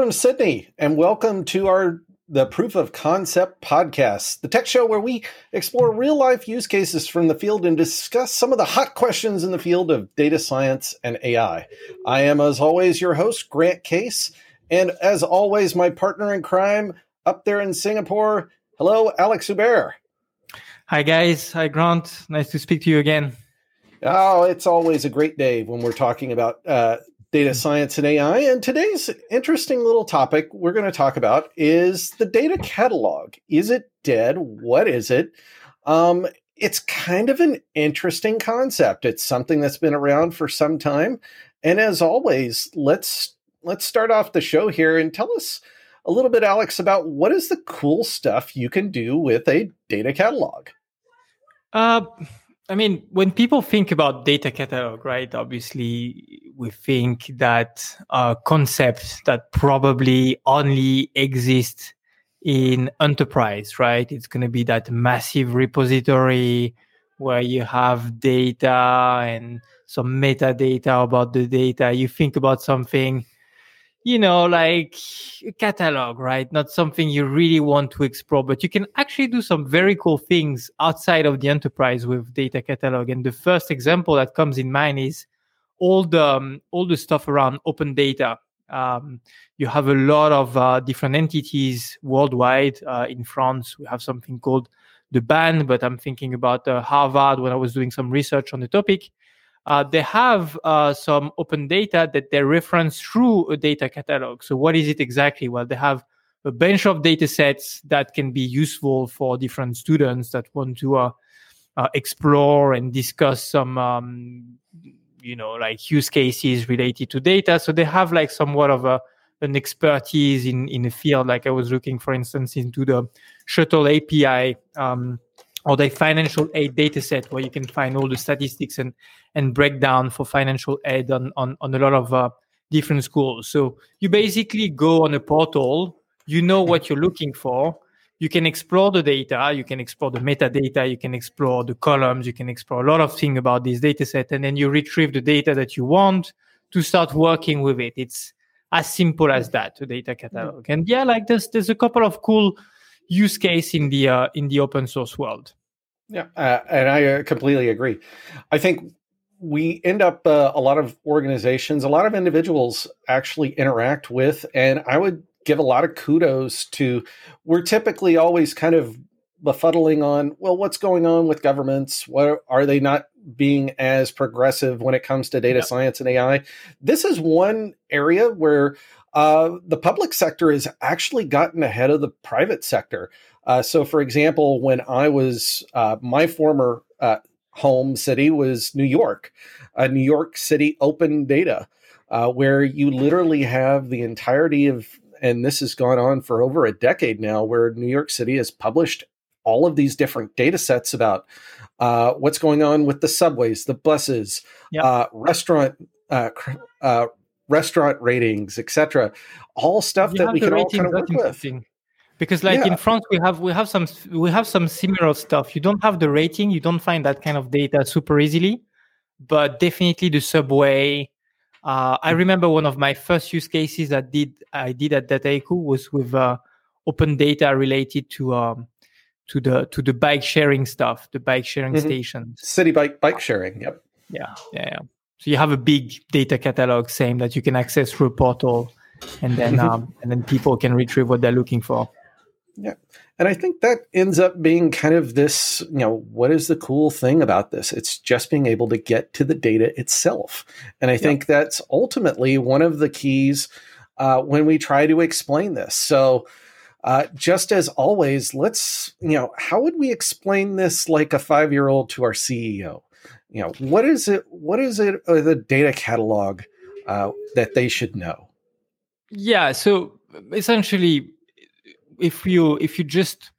from Sydney, and welcome to our the Proof of Concept podcast, the tech show where we explore real life use cases from the field and discuss some of the hot questions in the field of data science and AI. I am, as always, your host, Grant Case, and as always, my partner in crime up there in Singapore. Hello, Alex Hubert. Hi, guys. Hi, Grant. Nice to speak to you again. Oh, it's always a great day when we're talking about uh, data science and AI. And today's interesting little topic we're going to talk about is the data catalog. Is it dead? What is it? Um, it's kind of an interesting concept. It's something that's been around for some time. And as always, let's let's start off the show here and tell us a little bit, Alex, about what is the cool stuff you can do with a data catalog. Uh, I mean, when people think about data catalog, right? Obviously, we think that uh, concept that probably only exists in enterprise, right? It's going to be that massive repository where you have data and some metadata about the data. You think about something you know, like a catalog, right? Not something you really want to explore, but you can actually do some very cool things outside of the enterprise with data catalog. And the first example that comes in mind is all the um, all the stuff around open data. Um, you have a lot of uh, different entities worldwide. Uh, in France, we have something called the BAN, but I'm thinking about uh, Harvard when I was doing some research on the topic uh, they have uh, some open data that they reference through a data catalog. So what is it exactly? Well, they have a bunch of data sets that can be useful for different students that want to uh, uh explore and discuss some, um, you know, like use cases related to data. So they have like somewhat of a an expertise in in a field. Like I was looking, for instance, into the shuttle API. Um, or the financial aid data set where you can find all the statistics and and breakdown for financial aid on on, on a lot of uh, different schools. So you basically go on a portal you know what you're looking for you can explore the data you can explore the metadata you can explore the columns you can explore a lot of things about this data set and then you retrieve the data that you want to start working with it. It's as simple as that a data catalog. And yeah like there's there's a couple of cool use case in the uh, in the open source world. Yeah, uh, and I uh, completely agree. I think we end up uh, a lot of organizations, a lot of individuals actually interact with, and I would give a lot of kudos to. We're typically always kind of befuddling on well what's going on with governments what are they not being as progressive when it comes to data yeah. science and ai this is one area where uh, the public sector has actually gotten ahead of the private sector. Uh, so, for example, when I was, uh, my former uh, home city was New York, a New York City open data, uh, where you literally have the entirety of, and this has gone on for over a decade now, where New York City has published all of these different data sets about uh, what's going on with the subways, the buses, yep. restaurant restaurant ratings, etc. All stuff you that we can all kind of work with. Because like yeah. in France, we have we have some we have some similar stuff. You don't have the rating, you don't find that kind of data super easily, but definitely the subway. Uh, I remember one of my first use cases that did I did at Dataiku was with uh, open data related to um, to the to the bike sharing stuff, the bike sharing mm-hmm. stations, city bike bike sharing. Yep. Yeah, yeah, yeah. So you have a big data catalog same that you can access through a portal, and then um, and then people can retrieve what they're looking for. Yeah. And I think that ends up being kind of this, you know, what is the cool thing about this? It's just being able to get to the data itself. And I think that's ultimately one of the keys uh, when we try to explain this. So, uh, just as always, let's, you know, how would we explain this like a five year old to our CEO? You know what is it what is it uh, the data catalog uh, that they should know? Yeah so essentially if you if you just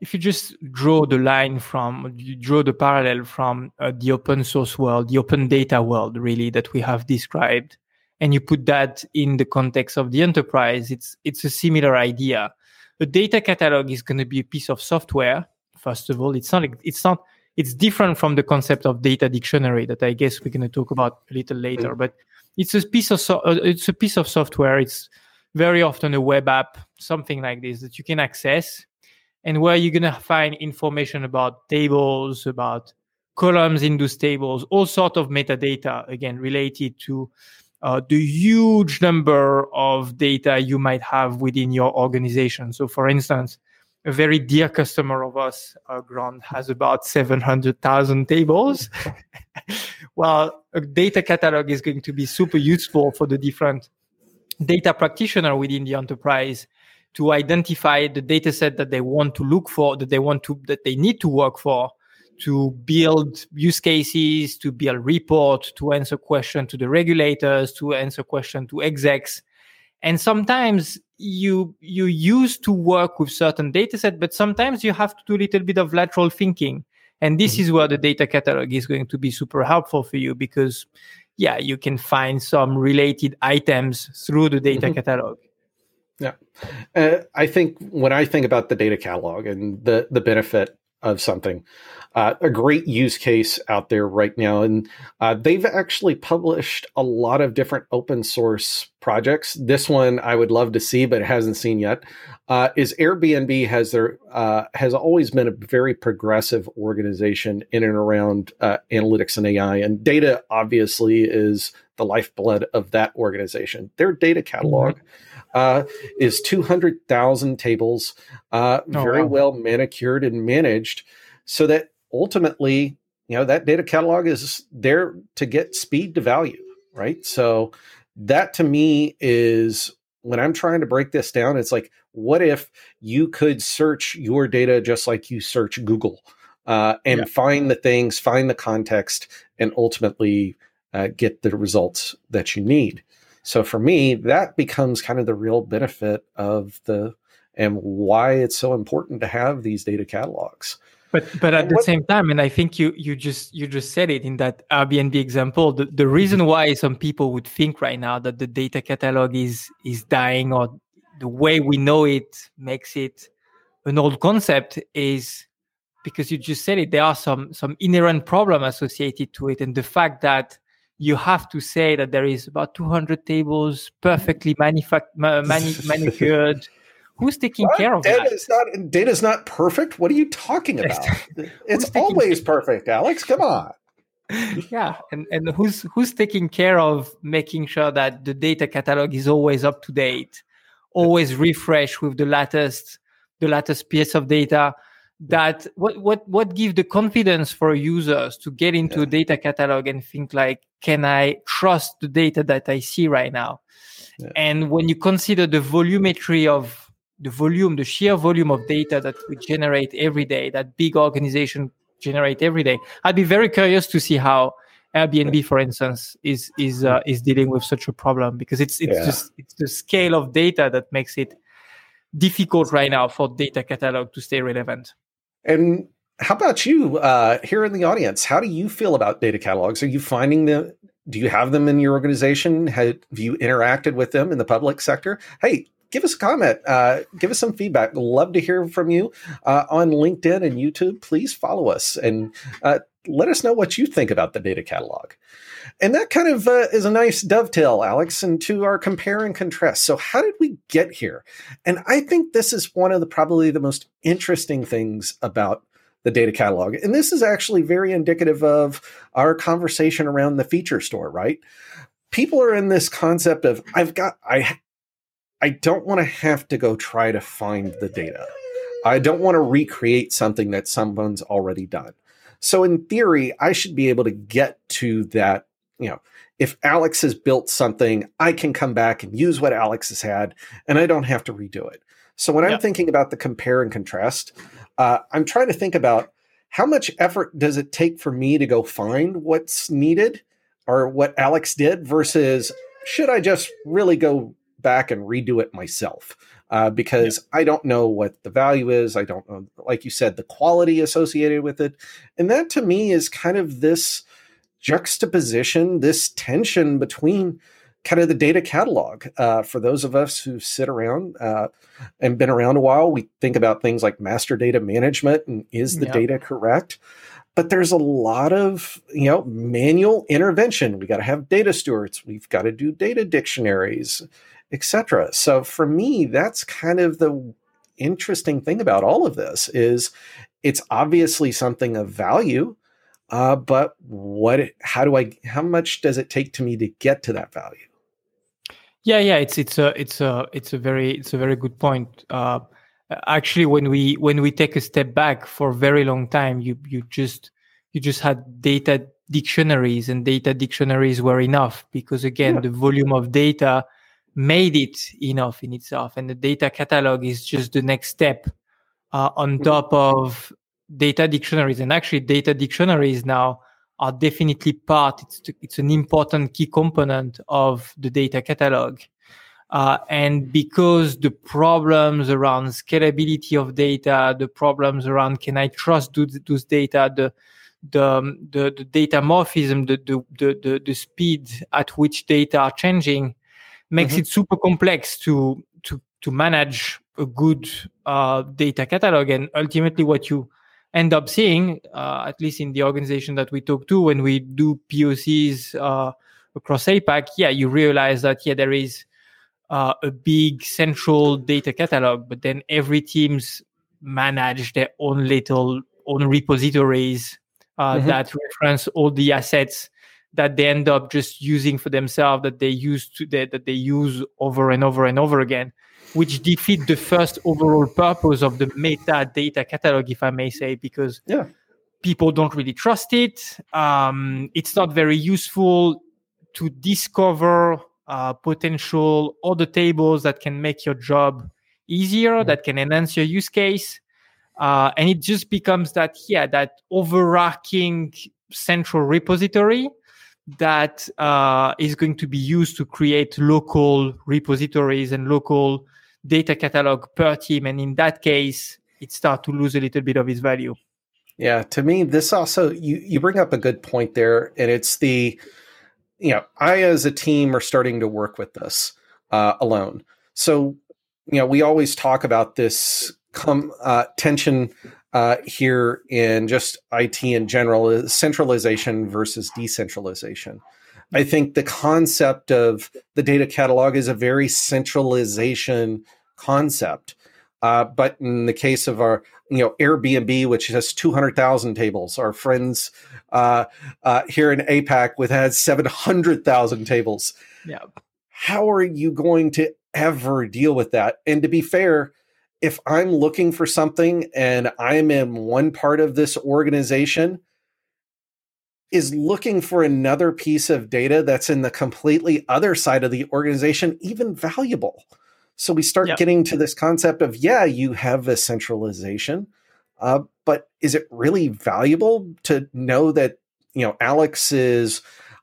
if you just draw the line from you draw the parallel from uh, the open source world the open data world really that we have described and you put that in the context of the enterprise it's it's a similar idea. A data catalog is going to be a piece of software first of all it's not like it's not it's different from the concept of data dictionary that I guess we're going to talk about a little later. Mm. But it's a piece of so- uh, it's a piece of software. It's very often a web app, something like this that you can access, and where you're going to find information about tables, about columns in those tables, all sort of metadata, again, related to uh, the huge number of data you might have within your organization. So, for instance, a very dear customer of us, uh, Grant, has about 700,000 tables. well, a data catalog is going to be super useful for the different data practitioner within the enterprise to identify the data set that they want to look for, that they want to, that they need to work for, to build use cases, to build report, to answer question to the regulators, to answer question to execs. And sometimes you you used to work with certain data set, but sometimes you have to do a little bit of lateral thinking. And this mm-hmm. is where the data catalog is going to be super helpful for you because yeah, you can find some related items through the data mm-hmm. catalog. Yeah. Uh, I think when I think about the data catalog and the, the benefit of something, uh, a great use case out there right now. And uh, they've actually published a lot of different open source projects. This one I would love to see, but it hasn't seen yet. Uh, is Airbnb has their uh, has always been a very progressive organization in and around uh, analytics and AI, and data obviously is the lifeblood of that organization. Their data catalog. Mm-hmm. Uh, is 200,000 tables, uh, oh, very wow. well manicured and managed, so that ultimately, you know, that data catalog is there to get speed to value, right? So that to me is when I'm trying to break this down, it's like, what if you could search your data just like you search Google uh, and yeah. find the things, find the context, and ultimately uh, get the results that you need? So for me, that becomes kind of the real benefit of the and why it's so important to have these data catalogs. But but at the what, same time, and I think you you just you just said it in that Airbnb example. The, the reason why some people would think right now that the data catalog is is dying or the way we know it makes it an old concept is because you just said it. There are some some inherent problem associated to it, and the fact that you have to say that there is about 200 tables perfectly mani- manicured Who's taking what? care of data that? Is not, data is not perfect. What are you talking about? it's always perfect, Alex. Come on. yeah, and, and who's who's taking care of making sure that the data catalog is always up to date, always refreshed with the latest the latest piece of data that what what what gives the confidence for users to get into yeah. a data catalog and think like can i trust the data that i see right now yeah. and when you consider the volumetry of the volume, the sheer volume of data that we generate every day, that big organization generate every day. I'd be very curious to see how Airbnb, for instance, is is uh, is dealing with such a problem because it's it's yeah. just it's the scale of data that makes it difficult right now for data catalog to stay relevant. And how about you uh, here in the audience? How do you feel about data catalogs? Are you finding them? do you have them in your organization? Have you interacted with them in the public sector? Hey, give us a comment. Uh, give us some feedback. Love to hear from you uh, on LinkedIn and YouTube. Please follow us and uh, let us know what you think about the data catalog. And that kind of uh, is a nice dovetail, Alex, into our compare and contrast. So, how did we get here? And I think this is one of the probably the most interesting things about the data catalog. And this is actually very indicative of our conversation around the feature store, right? People are in this concept of I've got I I don't want to have to go try to find the data. I don't want to recreate something that someone's already done. So in theory, I should be able to get to that, you know, if Alex has built something, I can come back and use what Alex has had and I don't have to redo it. So when I'm thinking about the compare and contrast, uh, I'm trying to think about how much effort does it take for me to go find what's needed or what Alex did versus should I just really go back and redo it myself uh, because yeah. I don't know what the value is. I don't know, like you said, the quality associated with it. And that to me is kind of this juxtaposition, this tension between kind of the data catalog. Uh, for those of us who sit around uh, and been around a while, we think about things like master data management and is the yeah. data correct? but there's a lot of you know manual intervention we got to have data stewards we've got to do data dictionaries etc. So for me, that's kind of the interesting thing about all of this is it's obviously something of value, uh, but what? How do I? How much does it take to me to get to that value? Yeah, yeah, it's it's a it's a it's a very it's a very good point. Uh, actually, when we when we take a step back for a very long time, you you just you just had data dictionaries, and data dictionaries were enough because again, yeah. the volume of data made it enough in itself, and the data catalog is just the next step uh, on mm-hmm. top of data dictionaries. And actually, data dictionaries now are definitely part. It's it's an important key component of the data catalog. Uh, and because the problems around scalability of data, the problems around can I trust those, those data, the the, the, the data morphism, the, the, the, the, speed at which data are changing makes mm-hmm. it super complex to, to, to manage a good uh, data catalog. And ultimately what you end up seeing, uh, at least in the organization that we talk to when we do POCs uh, across APAC, yeah, you realize that, yeah, there is uh, a big central data catalog, but then every teams manage their own little own repositories uh, mm-hmm. that reference all the assets that they end up just using for themselves that they use to that, that they use over and over and over again which defeat the first overall purpose of the metadata catalog, if I may say, because yeah. people don't really trust it. Um, it's not very useful to discover uh, potential other tables that can make your job easier, that can enhance your use case. Uh, and it just becomes that, yeah, that overarching central repository that uh, is going to be used to create local repositories and local data catalog per team. And in that case, it starts to lose a little bit of its value. Yeah, to me, this also you you bring up a good point there, and it's the you know I as a team are starting to work with this uh, alone. So you know we always talk about this come uh, tension uh, here in just IT in general, is centralization versus decentralization. I think the concept of the data catalog is a very centralization concept. Uh, but in the case of our, you know, Airbnb, which has 200,000 tables, our friends uh, uh, here in APAC with has 700,000 tables. Yeah. How are you going to ever deal with that? And to be fair, if I'm looking for something and I'm in one part of this organization, is looking for another piece of data that's in the completely other side of the organization even valuable? So we start yep. getting to this concept of, yeah, you have a centralization, uh, but is it really valuable to know that, you know, Alex is,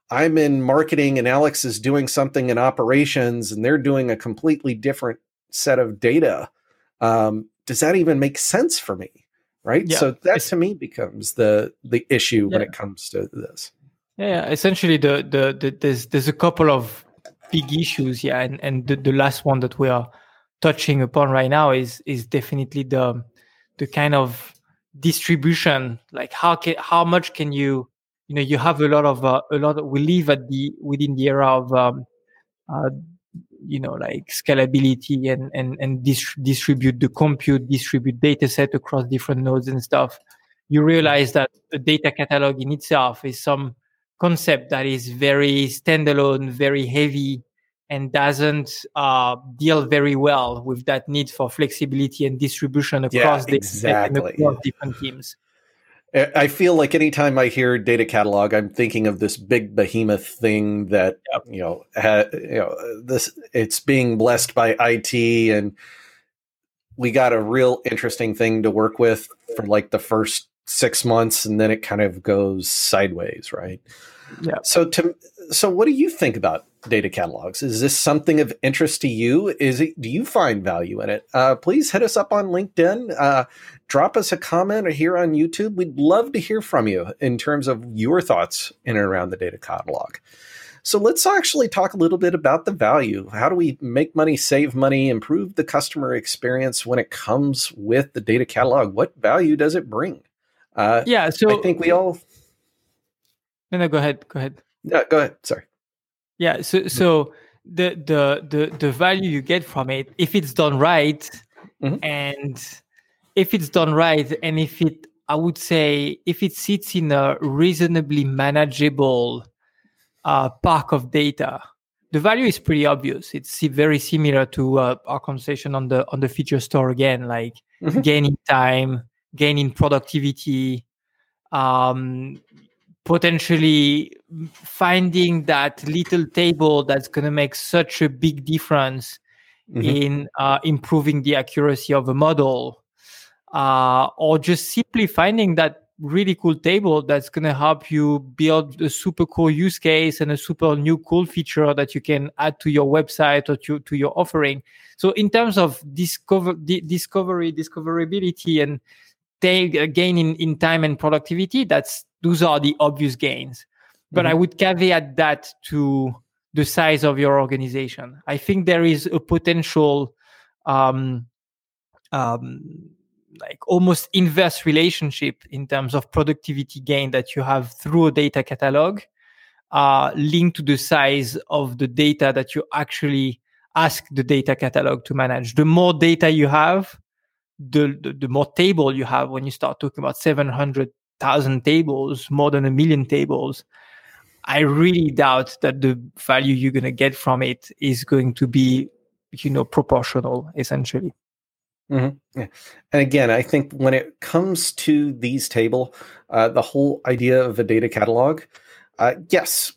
I'm in marketing and Alex is doing something in operations and they're doing a completely different set of data? Um, does that even make sense for me? right yeah. so that to me becomes the the issue yeah. when it comes to this yeah essentially the, the, the there's there's a couple of big issues yeah and and the, the last one that we are touching upon right now is is definitely the the kind of distribution like how can how much can you you know you have a lot of uh, a lot of, we live at the within the era of um, uh, you know like scalability and and and dis- distribute the compute distribute data set across different nodes and stuff you realize that the data catalog in itself is some concept that is very standalone very heavy and doesn't uh, deal very well with that need for flexibility and distribution across yeah, exactly. across different teams I feel like anytime I hear data catalog, I'm thinking of this big behemoth thing that yep. you know, ha, you know, this it's being blessed by IT, and we got a real interesting thing to work with for like the first six months, and then it kind of goes sideways, right? Yeah. So to so what do you think about data catalogs? Is this something of interest to you? Is it do you find value in it? Uh, please hit us up on LinkedIn. Uh, drop us a comment or here on YouTube. We'd love to hear from you in terms of your thoughts in and around the data catalog. So let's actually talk a little bit about the value. How do we make money, save money, improve the customer experience when it comes with the data catalog? What value does it bring? Uh, yeah, so I think we all. No, no, go ahead. Go ahead. Yeah, go ahead. Sorry. Yeah. So, so the the the the value you get from it if it's done right mm-hmm. and if it's done right and if it i would say if it sits in a reasonably manageable uh, park of data the value is pretty obvious it's very similar to uh, our conversation on the on the feature store again like mm-hmm. gaining time gaining productivity um, potentially finding that little table that's going to make such a big difference mm-hmm. in uh, improving the accuracy of a model uh, or just simply finding that really cool table that's going to help you build a super cool use case and a super new cool feature that you can add to your website or to, to your offering so in terms of discover di- discovery discoverability and gain in, in time and productivity that's those are the obvious gains. But mm-hmm. I would caveat that to the size of your organization. I think there is a potential, um, um, like almost inverse relationship in terms of productivity gain that you have through a data catalog, uh, linked to the size of the data that you actually ask the data catalog to manage. The more data you have, the, the, the more table you have when you start talking about 700 thousand tables, more than a million tables, I really doubt that the value you're going to get from it is going to be, you know, proportional essentially. Mm-hmm. Yeah. And again, I think when it comes to these table, uh, the whole idea of a data catalog, uh, yes,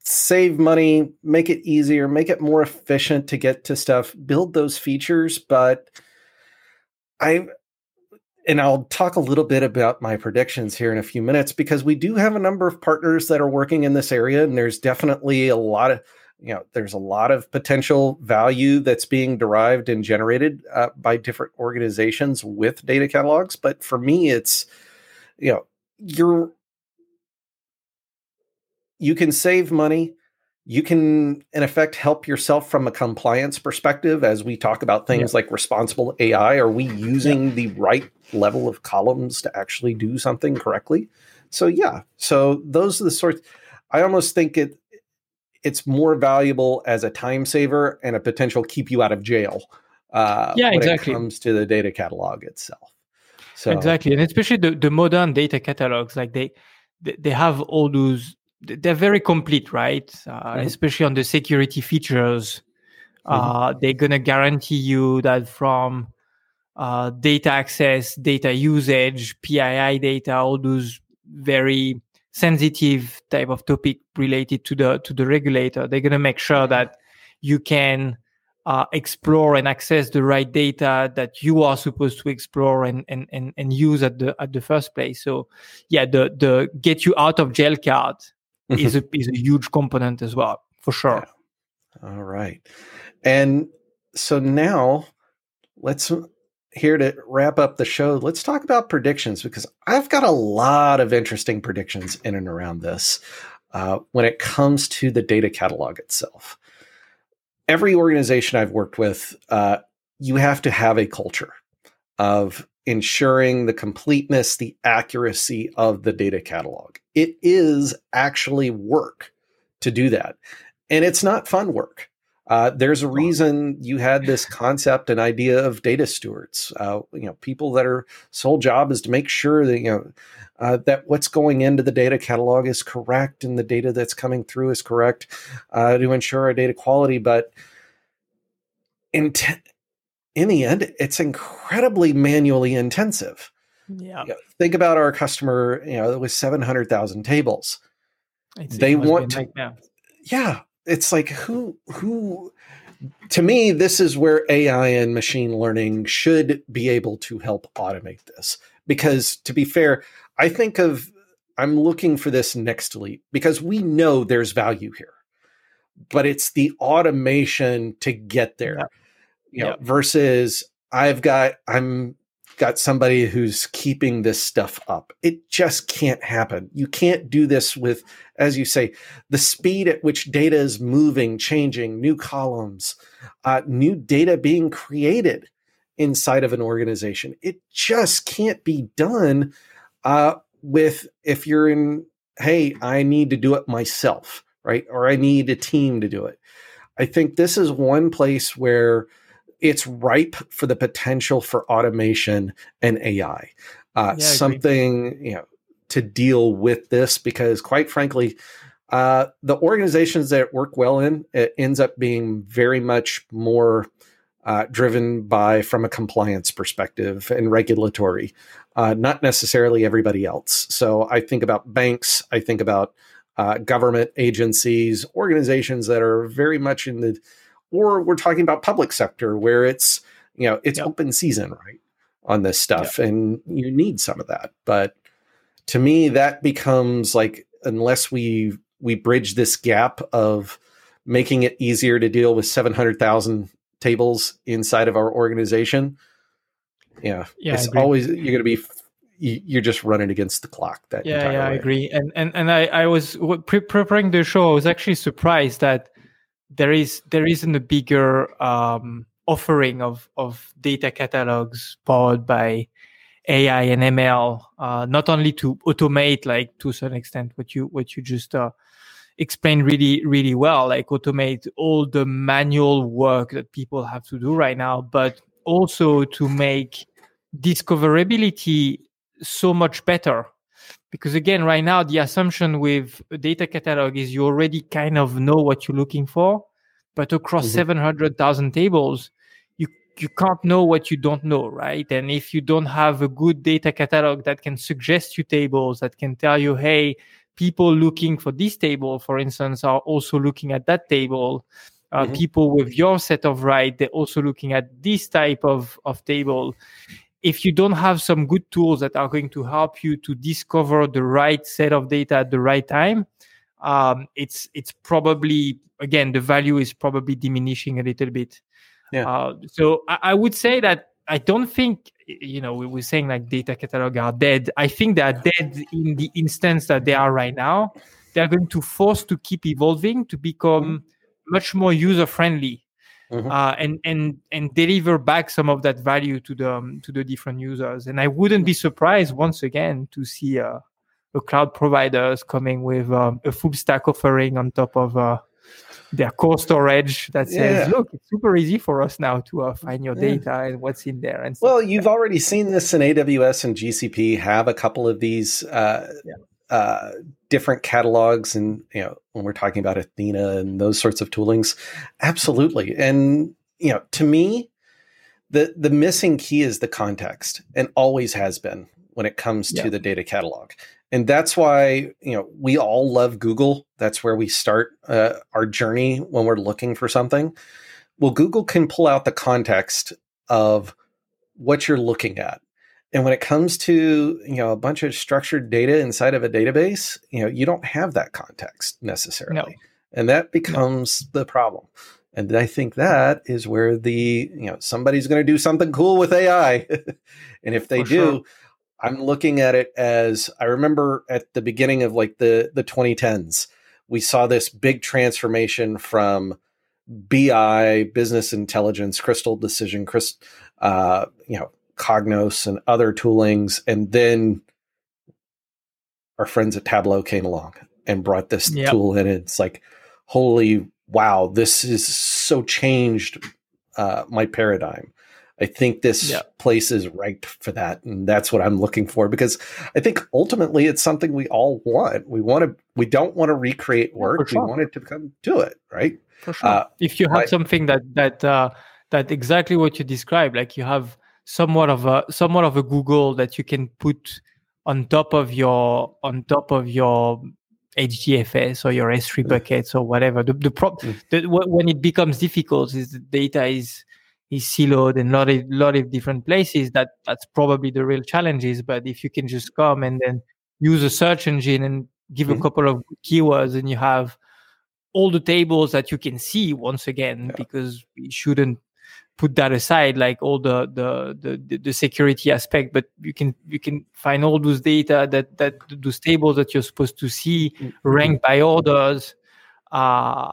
save money, make it easier, make it more efficient to get to stuff, build those features, but I and I'll talk a little bit about my predictions here in a few minutes because we do have a number of partners that are working in this area, and there's definitely a lot of you know there's a lot of potential value that's being derived and generated uh, by different organizations with data catalogs. But for me, it's you know you're you can save money you can in effect help yourself from a compliance perspective as we talk about things yeah. like responsible ai are we using yeah. the right level of columns to actually do something correctly? So yeah. So those are the sorts i almost think it it's more valuable as a time saver and a potential keep you out of jail uh, yeah exactly it comes to the data catalog itself. So exactly and especially the, the modern data catalogs like they they have all those they're very complete, right? Uh, mm-hmm. Especially on the security features. Uh, mm-hmm. they're going to guarantee you that from uh, data access, data usage, PII data, all those very sensitive type of topic related to the to the regulator. They're going to make sure mm-hmm. that you can uh, explore and access the right data that you are supposed to explore and, and, and, and use at the at the first place. So yeah, the the get you out of jail card is a is a huge component as well, for sure. Yeah. All right, and so now let's here to wrap up the show. Let's talk about predictions because I've got a lot of interesting predictions in and around this uh, when it comes to the data catalog itself. Every organization I've worked with, uh, you have to have a culture of ensuring the completeness, the accuracy of the data catalog. It is actually work to do that. And it's not fun work. Uh, there's a reason you had this concept and idea of data stewards. Uh, you know, people that are sole job is to make sure that you know uh, that what's going into the data catalog is correct and the data that's coming through is correct uh, to ensure our data quality. But in in the end, it's incredibly manually intensive. Yeah. You know, think about our customer, you know, with 700,000 tables. they want to, yeah, it's like who, who, to me, this is where AI and machine learning should be able to help automate this. Because to be fair, I think of, I'm looking for this next leap because we know there's value here, but it's the automation to get there. Yeah you know, versus I've got I'm got somebody who's keeping this stuff up. It just can't happen. You can't do this with, as you say, the speed at which data is moving, changing, new columns, uh, new data being created inside of an organization. It just can't be done uh, with if you're in, hey, I need to do it myself, right? Or I need a team to do it. I think this is one place where it's ripe for the potential for automation and AI. Uh, yeah, something you know to deal with this because, quite frankly, uh, the organizations that work well in it ends up being very much more uh, driven by from a compliance perspective and regulatory, uh, not necessarily everybody else. So I think about banks, I think about uh, government agencies, organizations that are very much in the, or we're talking about public sector where it's you know it's yep. open season right on this stuff, yep. and you need some of that. But to me, that becomes like unless we we bridge this gap of making it easier to deal with 700,000 tables inside of our organization. Yeah. Yeah. It's always, you're going to be, you're just running against the clock. That yeah, yeah, way. I agree. And, and, and I, I was pre- preparing the show. I was actually surprised that there is, there isn't a bigger, um, offering of, of data catalogs powered by AI and ML, uh, not only to automate, like to a certain extent, what you what you just uh, explained really really well, like automate all the manual work that people have to do right now, but also to make discoverability so much better. Because again, right now the assumption with a data catalog is you already kind of know what you're looking for, but across mm-hmm. 700,000 tables, you you can't know what you don't know, right? And if you don't have a good data catalog that can suggest you tables, that can tell you, hey, people looking for this table, for instance, are also looking at that table. Uh, mm-hmm. People with your set of right, they're also looking at this type of, of table. If you don't have some good tools that are going to help you to discover the right set of data at the right time, um, it's it's probably again the value is probably diminishing a little bit. Yeah. Uh, so I, I, would say that I don't think you know we were saying like data catalog are dead. I think they are dead in the instance that they are right now. They are going to force to keep evolving to become mm-hmm. much more user friendly. Mm-hmm. Uh, and and and deliver back some of that value to the um, to the different users. And I wouldn't be surprised once again to see uh, a cloud providers coming with um, a full stack offering on top of uh, their core storage that says, yeah. look, it's super easy for us now to uh, find your data yeah. and what's in there. And well, you've already seen this in AWS and GCP have a couple of these uh, yeah. uh, different catalogs, and you know when we're talking about Athena and those sorts of toolings, absolutely. And you know, to me, the the missing key is the context, and always has been when it comes to the data catalog. And that's why you know we all love google. That's where we start uh, our journey when we're looking for something. Well google can pull out the context of what you're looking at and when it comes to you know a bunch of structured data inside of a database you know you don't have that context necessarily no. and that becomes no. the problem and i think that is where the you know somebody's going to do something cool with ai and if they for do sure I'm looking at it as I remember at the beginning of like the the 2010s, we saw this big transformation from BI, business intelligence, Crystal Decision, Chris, uh, you know, Cognos and other toolings, and then our friends at Tableau came along and brought this yep. tool in. It's like, holy wow, this is so changed uh, my paradigm. I think this yeah. place is ripe for that, and that's what I'm looking for because I think ultimately it's something we all want. We want to. We don't want to recreate work. Sure. We want it to come to it, right? For sure. Uh, if you have but, something that that uh, that exactly what you described, like you have somewhat of a somewhat of a Google that you can put on top of your on top of your HDFS or your S3 mm. buckets or whatever. The the, when it becomes difficult is the data is is siloed in a lot of, lot of different places that that's probably the real challenge is. but if you can just come and then use a search engine and give mm-hmm. a couple of keywords and you have all the tables that you can see once again yeah. because we shouldn't put that aside like all the, the the the security aspect but you can you can find all those data that that those tables that you're supposed to see mm-hmm. ranked by orders uh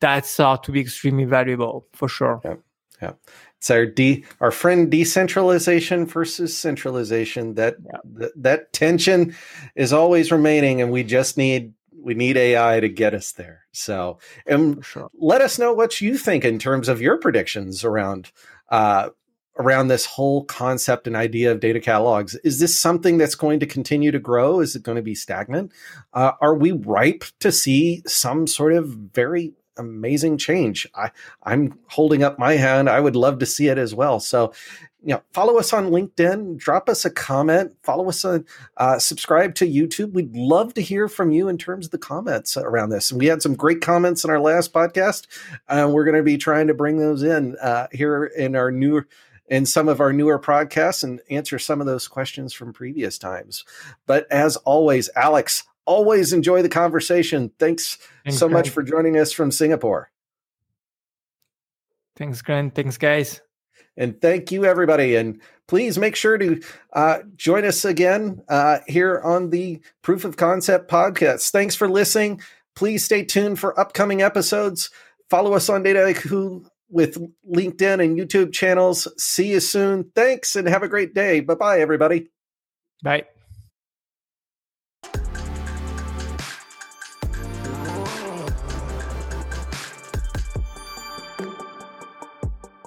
that's uh, to be extremely valuable for sure yeah yeah. It's our de our friend decentralization versus centralization. That yeah. th- that tension is always remaining, and we just need we need AI to get us there. So, and sure. let us know what you think in terms of your predictions around uh, around this whole concept and idea of data catalogs. Is this something that's going to continue to grow? Is it going to be stagnant? Uh, are we ripe to see some sort of very amazing change? I, I'm holding up my hand. I would love to see it as well. So, you know, follow us on LinkedIn, drop us a comment, follow us on, uh, subscribe to YouTube. We'd love to hear from you in terms of the comments around this. And we had some great comments in our last podcast. Uh, we're going to be trying to bring those in uh, here in our new in some of our newer podcasts and answer some of those questions from previous times. But as always, Alex, always enjoy the conversation. Thanks, Thanks so Grant. much for joining us from Singapore. Thanks, Grant. Thanks, guys. And thank you, everybody. And please make sure to uh, join us again uh, here on the Proof of Concept podcast. Thanks for listening. Please stay tuned for upcoming episodes. Follow us on Dataiku with LinkedIn and YouTube channels. See you soon. Thanks and have a great day. Bye bye, everybody. Bye.